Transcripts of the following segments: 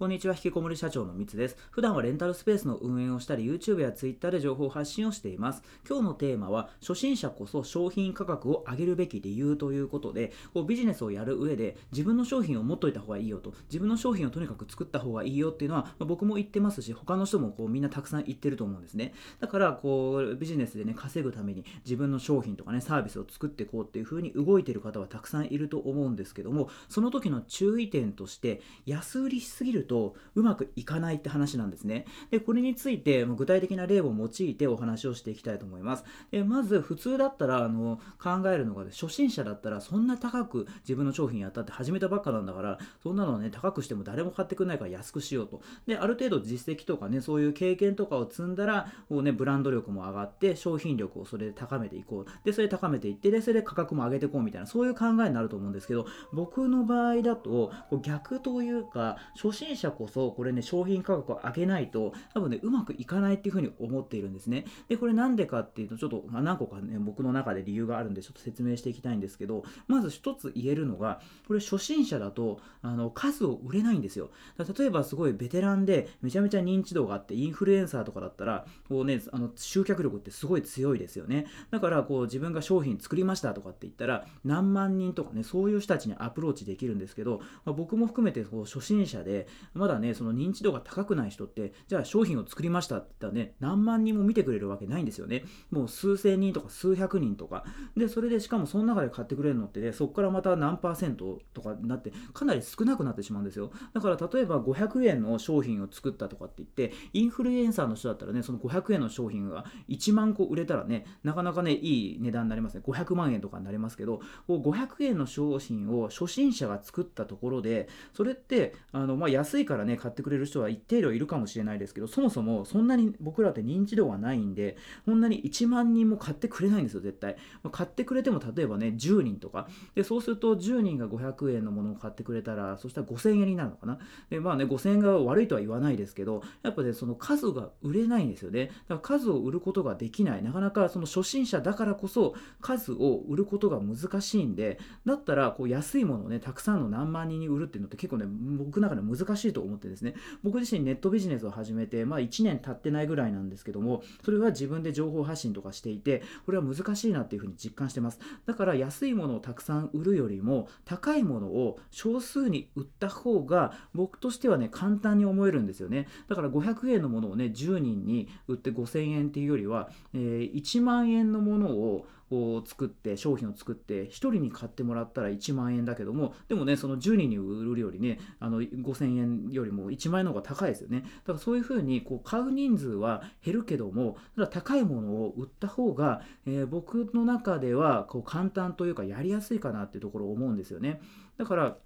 こんにちは、引きこもり社長のみつです。普段はレンタルスペースの運営をしたり、YouTube や Twitter で情報発信をしています。今日のテーマは、初心者こそ商品価格を上げるべき理由ということで、こうビジネスをやる上で、自分の商品を持っといた方がいいよと、自分の商品をとにかく作った方がいいよっていうのは、まあ、僕も言ってますし、他の人もこうみんなたくさん言ってると思うんですね。だから、こう、ビジネスでね、稼ぐために自分の商品とかね、サービスを作っていこうっていう風に動いてる方はたくさんいると思うんですけども、その時の注意点として、安売りしすぎるとうまくいかないって話なんですね。で、これについて具体的な例を用いてお話をしていきたいと思います。でまず、普通だったらあの考えるのが、初心者だったらそんな高く自分の商品やったって始めたばっかなんだから、そんなのね、高くしても誰も買ってくれないから安くしようと。で、ある程度実績とかね、そういう経験とかを積んだら、こうね、ブランド力も上がって、商品力をそれで高めていこう。で、それ高めていって、で、それで価格も上げていこうみたいな、そういう考えになると思うんですけど、僕の場合だと、逆というか、初心者こそ、これね、商品価格を上げないと、多分ね、うまくいかないっていうふうに思っているんですね。で、これなんでかっていうと、ちょっと、何個かね、僕の中で理由があるんで、ちょっと説明していきたいんですけど、まず一つ言えるのが、これ初心者だと、あの、数を売れないんですよ。例えばすごいベテランで、めちゃめちゃ認知度があって、インフルエンサーとかだったら、こうね、あの、集客力ってすごい強いですよね。だから、こう、自分が商品作りましたとかって言ったら、何万人とかね、そういう人たちにアプローチできるんですけど、まあ、僕も含めて、こう、初心者で、まだね、その認知度が高くない人って、じゃあ商品を作りましたって言ったらね、何万人も見てくれるわけないんですよね。もう数千人とか数百人とか。で、それでしかもその中で買ってくれるのってね、そこからまた何パーセントとかになって、かなり少なくなってしまうんですよ。だから例えば500円の商品を作ったとかって言って、インフルエンサーの人だったらね、その500円の商品が1万個売れたらね、なかなかね、いい値段になりますね。500万円とかになりますけど、こう500円の商品を初心者が作ったところで、それって、あの、まあ、安いからね、買ってくれる人は一定量いるかもしれないですけど、そもそもそんなに僕らって認知度がないんで、こんなに1万人も買ってくれないんですよ、絶対。ま、買ってくれても、例えばね、10人とか。で、そうすると10人が500円のものを買ってくれたら、そしたら5000円になるのかな。で、まあね、5000円が悪いとは言わないですけど、やっぱね、その数が売れないんですよね。だから数を売ることができない。なかなかその初心者だからこそ、数を売ることが難しいんで、だったら、こう、安いものをね、たくさんの何万人に売るっていうのって結構ね、僕の中で難しいしいと思ってですね、僕自身ネットビジネスを始めて、まあ1年経ってないぐらいなんですけども、それは自分で情報発信とかしていて、これは難しいなっていうふうに実感してます。だから安いものをたくさん売るよりも、高いものを少数に売った方が、僕としてはね、簡単に思えるんですよね。だから500円のものをね、10人に売って5000円っていうよりは、えー、1万円のものをを作って、商品を作って、1人に買ってもらったら1万円だけども、でもね、その10人に売るよりね、あの、5000円よりも1万円の方が高いですよね。だからそういうふうに、こう、買う人数は減るけども、ただ高いものを売った方が、えー、僕の中では、こう、簡単というか、やりやすいかなっていうところを思うんですよね。だから、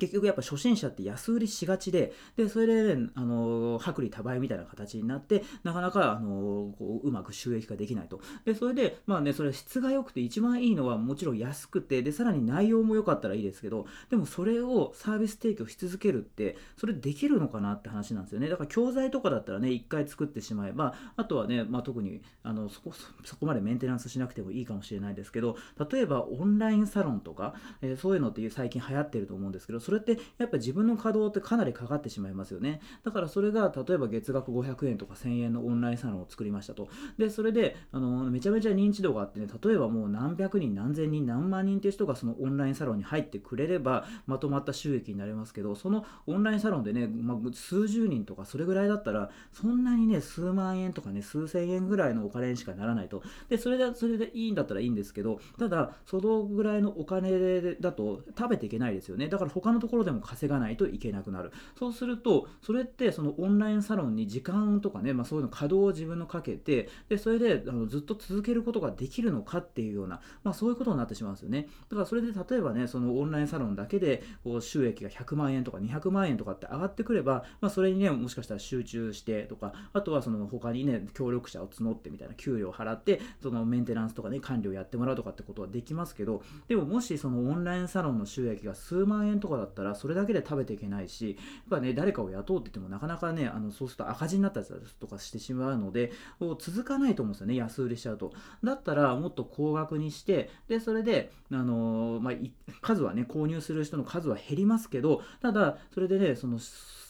結局やっぱ初心者って安売りしがちで、で、それで、あの、薄利多売みたいな形になって、なかなか、あの、こううまく収益化できないと。で、それで、まあね、それ質が良くて一番いいのはもちろん安くて、で、さらに内容も良かったらいいですけど、でもそれをサービス提供し続けるって、それできるのかなって話なんですよね。だから教材とかだったらね、一回作ってしまえば、あとはね、まあ特に、あの、そこ、そこまでメンテナンスしなくてもいいかもしれないですけど、例えばオンラインサロンとか、えー、そういうのって最近流行ってると思うんですけど、それってやっぱ自分の稼働ってかなりかかってしまいますよね。だからそれが例えば月額500円とか1000円のオンラインサロンを作りましたと。で、それであのめちゃめちゃ認知度があってね、例えばもう何百人、何千人、何万人っていう人がそのオンラインサロンに入ってくれればまとまった収益になりますけど、そのオンラインサロンでね、まあ、数十人とかそれぐらいだったら、そんなにね、数万円とかね、数千円ぐらいのお金にしかならないと。で、それで、それでいいんだったらいいんですけど、ただ、そのぐらいのお金だと食べていけないですよね。だから他ののところでも稼がないといけなくなる。そうすると、それってそのオンラインサロンに時間とかね、まあそういうの稼働を自分のかけて、で、それであのずっと続けることができるのかっていうような、まあそういうことになってしまうんですよね。だからそれで例えばね、そのオンラインサロンだけでこう収益が100万円とか200万円とかって上がってくれば、まあそれにね、もしかしたら集中してとか、あとはその他にね、協力者を募ってみたいな給料を払って、そのメンテナンスとかね、管理をやってもらうとかってことはできますけど、でももしそのオンラインサロンの収益が数万円とかだだったら、それだけで食べていけないし、やっぱね、誰かを雇うって言ってもなかなかね、あの、そうすると赤字になったりとかしてしまうので、続かないと思うんですよね、安売りしちゃうと。だったら、もっと高額にして、で、それで、あのまあ、数はね、購入する人の数は減りますけど、ただ、それでね、その、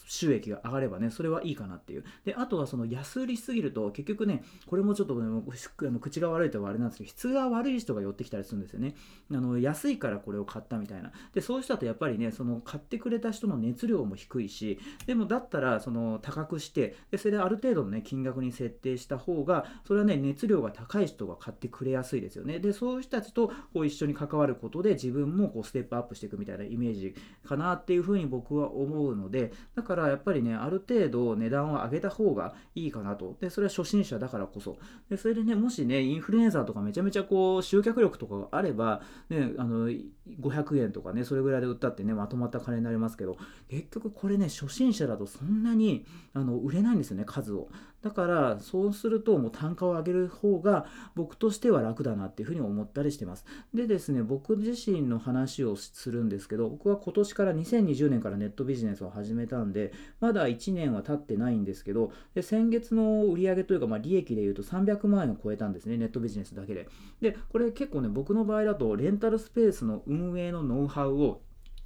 収益が上がればねそれはいいかなっていう。であとはその安売りしすぎると結局ねこれもちょっと、ね、あの口が悪いとはあれなんですけど質が悪い人が寄ってきたりするんですよね。あの安いからこれを買ったみたいな。でそういう人だとやっぱりねその買ってくれた人の熱量も低いしでもだったらその高くしてでそれである程度のね金額に設定した方がそれはね熱量が高い人が買ってくれやすいですよね。でそういう人たちとこう一緒に関わることで自分もこうステップアップしていくみたいなイメージかなっていうふうに僕は思うのでだからからやっぱりねある程度値段を上げた方がいいかなと。でそれは初心者だからこそ。でそれでねもしねインフルエンサーとかめちゃめちゃこう集客力とかがあれば、ね、あの500円とかねそれぐらいで売ったってねまとまった金になりますけど結局これね初心者だとそんなにあの売れないんですよね数を。だからそうするともう単価を上げる方が僕としては楽だなっていうふうに思ったりしてます。でですね僕自身の話をするんですけど僕は今年から2020年からネットビジネスを始めたんでまだ1年は経ってないんですけどで先月の売上というかまあ利益でいうと300万円を超えたんですねネットビジネスだけで。でこれ結構ね僕の場合だとレンタルスペースの運営のノウハウを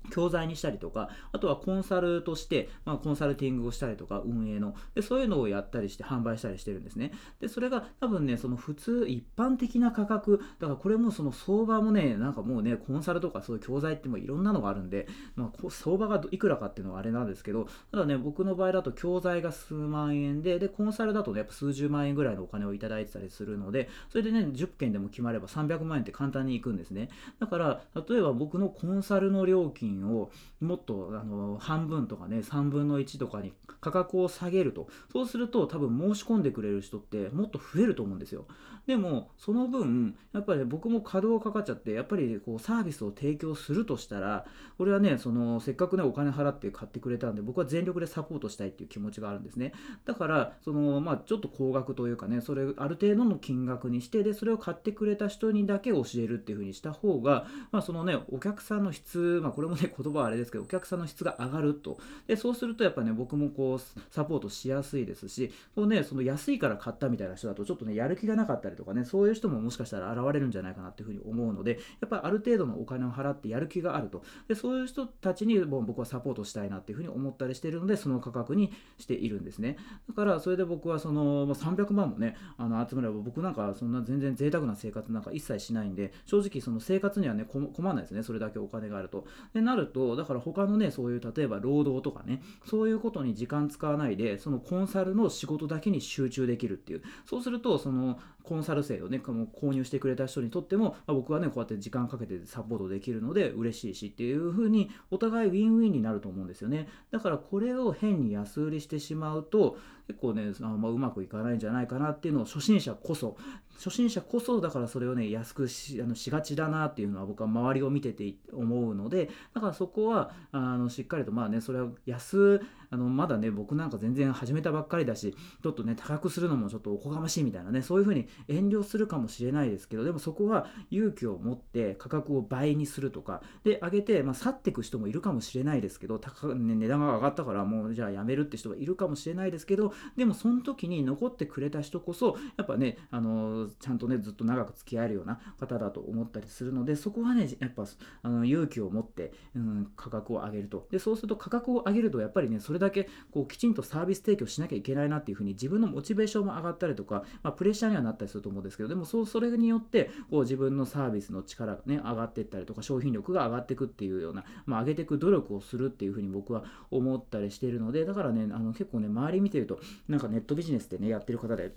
教材にしたりとか、あとはコンサルとして、まあ、コンサルティングをしたりとか、運営ので、そういうのをやったりして販売したりしてるんですね。で、それが多分ね、その普通、一般的な価格、だからこれもその相場もね、なんかもうね、コンサルとかそういう教材ってもいろんなのがあるんで、まあ、相場がいくらかっていうのはあれなんですけど、ただね、僕の場合だと教材が数万円で、で、コンサルだとね、やっぱ数十万円ぐらいのお金をいただいてたりするので、それでね、10件でも決まれば300万円って簡単にいくんですね。だから、例えば僕のコンサルの料金をもっとあの半分とかね3分の1とかに価格を下げると。そうすると多分申し込んでくれる人ってもっと増えると思うんですよ。でもその分やっぱり僕も稼働かかっちゃってやっぱりこうサービスを提供するとしたらこれはねそのせっかくねお金払って買ってくれたんで僕は全力でサポートしたいっていう気持ちがあるんですね。だからそのまあちょっと高額というかねそれある程度の金額にしてでそれを買ってくれた人にだけ教えるっていう風にした方がまあそのねお客さんの質まあこれもね言葉はあれですけどお客さんの質が上がると。でそうするとやっぱね僕もこうサポートしやすいですしそうねその安いから買ったみたいな人だとちょっとねやる気がなかったりとかねそういう人ももしかしたら現れるんじゃないかなっていうふうに思うのでやっぱある程度のお金を払ってやる気があると。でそういう人たちにも僕はサポートしたいなっていうふうに思ったりしているのでその価格にしているんですね。だからそれで僕はその、ま、300万もねあの集めれば僕なんかそんな全然贅沢な生活なんか一切しないんで正直その生活にはね困らないですね。それだけお金があると。でなるとだから他のねそういう例えば労働とかねそういうことに時間使わないでそのコンサルの仕事だけに集中できるっていう。そうするとそのコンサル制をね購入してくれた人にとっても、まあ、僕はねこうやって時間かけてサポートできるので嬉しいしっていう風にお互いウィンウィンになると思うんですよね。だからこれを変に安売りしてしまうと結構ねあまあ、うまくいかないんじゃないかなっていうのを初心者こそ初心者こそだからそれをね安くしあのしがちだなっていうのは僕は周りを見てて思うのでだからそこはあのしっかりとまあねそれは安あのまだね僕なんか全然始めたばっかりだしちょっとね高くするのもちょっとおこがましいみたいなねそういう風に遠慮するかもしれないですけどでもそこは勇気を持って価格を倍にするとかで上げて、まあ、去っていく人もいるかもしれないですけど高、ね、値段が上がったからもうじゃあやめるって人がいるかもしれないですけどでもその時に残ってくれた人こそやっぱねあのちゃんとねずっと長く付き合えるような方だと思ったりするのでそこはねやっぱあの勇気を持って、うん、価格を上げると。でそうすると価格を上げるとやっぱりねそれだけこうきちんとサービス提供しなきゃいけないなっていうふうに自分のモチベーションも上がったりとか、まあ、プレッシャーにはなったりすると思うんですけどでもそうそれによってこう自分のサービスの力がね上がっていったりとか商品力が上がっていくっていうような、まあ、上げていく努力をするっていうふうに僕は思ったりしているのでだからねあの結構ね周り見てるとなんかネットビジネスでねやってる方で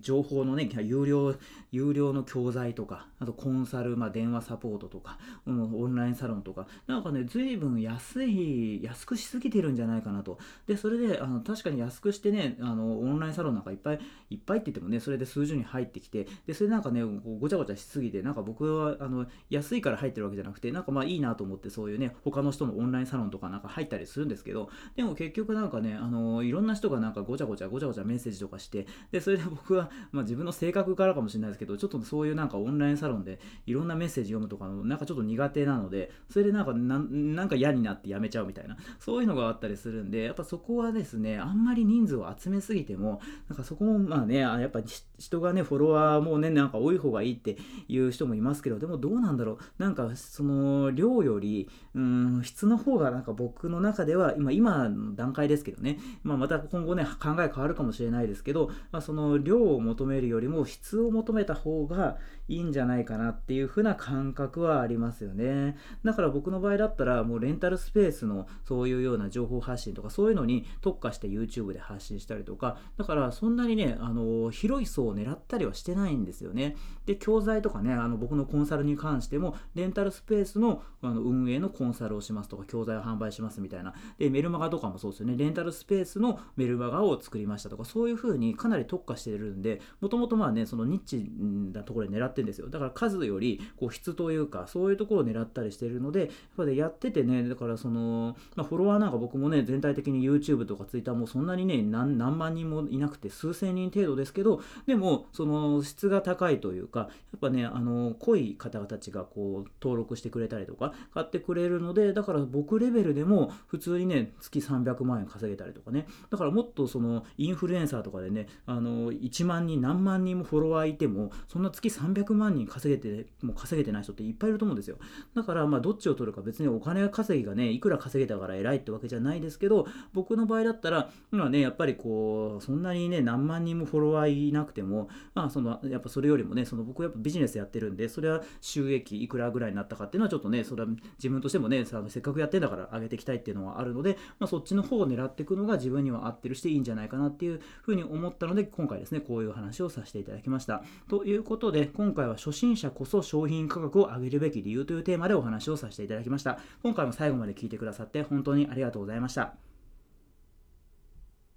情報のね、有料、有料の教材とか、あとコンサル、まあ、電話サポートとか、うん、オンラインサロンとか、なんかね、随分安い、安くしすぎてるんじゃないかなと。で、それで、あの確かに安くしてね、あのオンラインサロンなんかいっぱい、いっぱいって言ってもね、それで数十人入ってきて、で、それなんかね、ごちゃごちゃしすぎて、なんか僕は、あの、安いから入ってるわけじゃなくて、なんかまあいいなと思って、そういうね、他の人のオンラインサロンとかなんか入ったりするんですけど、でも結局なんかね、あの、いろんな人がなんかごちゃごちゃごちゃごちゃメッセージとかして、で、それで僕僕は、まあ、自分の性格からかもしれないですけどちょっとそういうなんかオンラインサロンでいろんなメッセージ読むとかのなんかちょっと苦手なのでそれでなんかなんか嫌になってやめちゃうみたいなそういうのがあったりするんでやっぱそこはですねあんまり人数を集めすぎてもなんかそこもまあねやっぱ人がねフォロワーもねなんか多い方がいいっていう人もいますけどでもどうなんだろう。なんかその量よりうん質の方がなんか僕の中では今今の段階ですけどね、まあ、また今後ね考え変わるかもしれないですけど、まあ、その量を求めるよりも質を求めた方がいいんじゃないかなっていう風な感覚はありますよね。だから僕の場合だったらもうレンタルスペースのそういうような情報発信とかそういうのに特化して YouTube で発信したりとかだからそんなにねあの広い層を狙ったりはしてないんですよね。で教材とかねあの僕のコンサルに関してもレンタルスペースのあの運営のコンサルをしますとか教材を販売しますみたいな。でメルマガとかもそうですよね。レンタルスペースのメルマガを作りましたとかそういう風にかなり特化してるんでもともとまあねそのニッチなところで狙ってるんですよ。だから数よりこう質というかそういうところを狙ったりしてるのでやっぱりやっててねだからその、まあ、フォロワーなんか僕もね全体的に YouTube とか Twitter もそんなにね何万人もいなくて数千人程度ですけどでもその質が高いというかやっぱねあの濃い方々たちがこう登録してくれたりとか買ってくれるのでだから僕レベルでも普通にね月300万円稼げたりとかね。だからもっとそのインフルエンサーとかでねあの1万人何万人もフォロワーいてもそんな月300万人稼げてもう稼げてない人っていっぱいいると思うんですよ。だからまあどっちを取るか別にお金稼ぎがねいくら稼げたから偉いってわけじゃないですけど僕の場合だったら今ねやっぱりこうそんなにね何万人もフォロワーいなくてもまあそのやっぱそれよりもねその僕やっぱビジネスやってるんでそれは収益いくらぐらいになったかっていうのはちょっとねそれは自分としてもねせっかくやってんだから上げていきたいっていうのはあるので、まあ、そっちの方を狙っていくのが自分には合ってるしていいんじゃないかなっていうふうに思ったので今回ですですねこういう話をさせていただきました。ということで今回は初心者こそ商品価格を上げるべき理由というテーマでお話をさせていただきました。今回も最後まで聞いてくださって本当にありがとうございました。